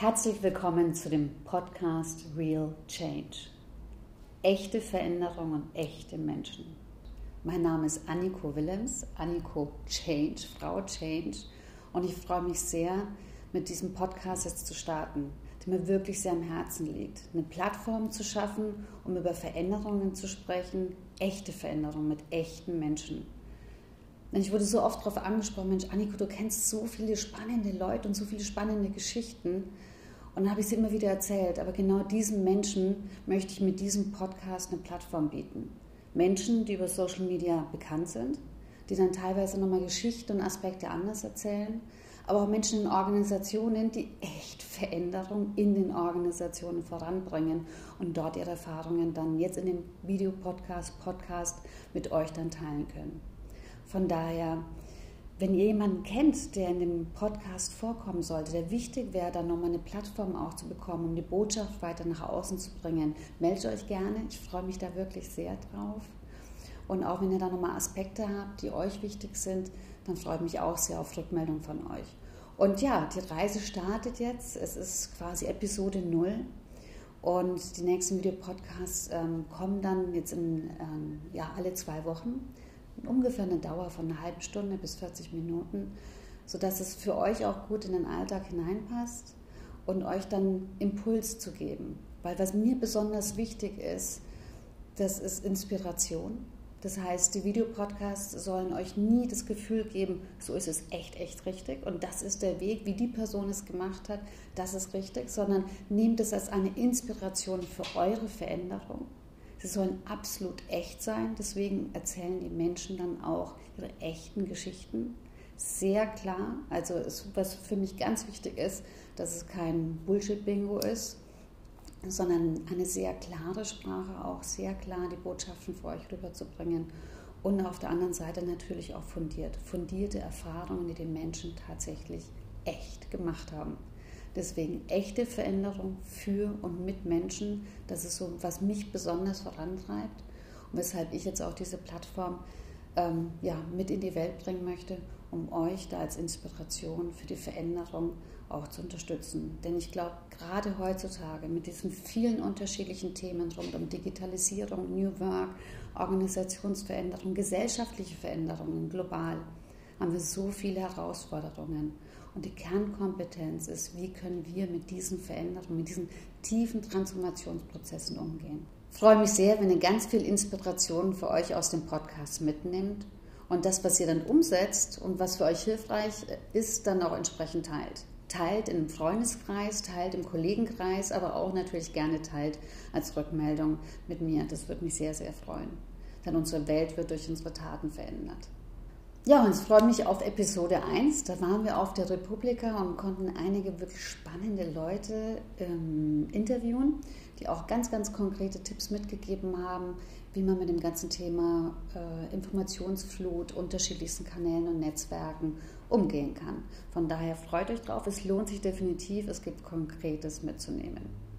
Herzlich willkommen zu dem Podcast Real Change. Echte Veränderung und echte Menschen. Mein Name ist Anniko Willems, Anniko Change, Frau Change. Und ich freue mich sehr, mit diesem Podcast jetzt zu starten, der mir wirklich sehr am Herzen liegt. Eine Plattform zu schaffen, um über Veränderungen zu sprechen, echte Veränderungen mit echten Menschen. Denn ich wurde so oft darauf angesprochen, Mensch, Anniko, du kennst so viele spannende Leute und so viele spannende Geschichten. Und dann habe ich sie immer wieder erzählt. Aber genau diesen Menschen möchte ich mit diesem Podcast eine Plattform bieten. Menschen, die über Social Media bekannt sind, die dann teilweise nochmal Geschichte und Aspekte anders erzählen, aber auch Menschen in Organisationen, die echt Veränderung in den Organisationen voranbringen und dort ihre Erfahrungen dann jetzt in dem Videopodcast, Podcast mit euch dann teilen können. Von daher, wenn ihr jemanden kennt, der in dem Podcast vorkommen sollte, der wichtig wäre, dann nochmal eine Plattform auch zu bekommen, um die Botschaft weiter nach außen zu bringen, meldet euch gerne. Ich freue mich da wirklich sehr drauf. Und auch wenn ihr da nochmal Aspekte habt, die euch wichtig sind, dann freue ich mich auch sehr auf Rückmeldung von euch. Und ja, die Reise startet jetzt. Es ist quasi Episode 0. Und die nächsten Videopodcasts ähm, kommen dann jetzt in ähm, ja, alle zwei Wochen ungefähr eine Dauer von einer halben Stunde bis 40 Minuten, sodass es für euch auch gut in den Alltag hineinpasst und euch dann Impuls zu geben. Weil was mir besonders wichtig ist, das ist Inspiration. Das heißt, die Videopodcasts sollen euch nie das Gefühl geben, so ist es echt, echt richtig und das ist der Weg, wie die Person es gemacht hat, das ist richtig, sondern nehmt es als eine Inspiration für eure Veränderung Sie sollen absolut echt sein, deswegen erzählen die Menschen dann auch ihre echten Geschichten. Sehr klar, also es, was für mich ganz wichtig ist, dass es kein Bullshit-Bingo ist, sondern eine sehr klare Sprache, auch sehr klar die Botschaften für euch rüberzubringen. Und auf der anderen Seite natürlich auch fundiert. Fundierte Erfahrungen, die die Menschen tatsächlich echt gemacht haben. Deswegen echte Veränderung für und mit Menschen, das ist so, was mich besonders vorantreibt und weshalb ich jetzt auch diese Plattform ähm, ja, mit in die Welt bringen möchte, um euch da als Inspiration für die Veränderung auch zu unterstützen. Denn ich glaube, gerade heutzutage mit diesen vielen unterschiedlichen Themen rund um Digitalisierung, New Work, Organisationsveränderung, gesellschaftliche Veränderungen global, haben wir so viele Herausforderungen. Und die Kernkompetenz ist, wie können wir mit diesen Veränderungen, mit diesen tiefen Transformationsprozessen umgehen. Ich freue mich sehr, wenn ihr ganz viel Inspiration für euch aus dem Podcast mitnimmt und das, was ihr dann umsetzt und was für euch hilfreich ist, dann auch entsprechend teilt. Teilt im Freundeskreis, teilt im Kollegenkreis, aber auch natürlich gerne teilt als Rückmeldung mit mir. Das würde mich sehr, sehr freuen. Denn unsere Welt wird durch unsere Taten verändert. Ja, und ich freue mich auf Episode 1. Da waren wir auf der Republika und konnten einige wirklich spannende Leute ähm, interviewen, die auch ganz, ganz konkrete Tipps mitgegeben haben, wie man mit dem ganzen Thema äh, Informationsflut, unterschiedlichsten Kanälen und Netzwerken umgehen kann. Von daher freut euch drauf. Es lohnt sich definitiv. Es gibt Konkretes mitzunehmen.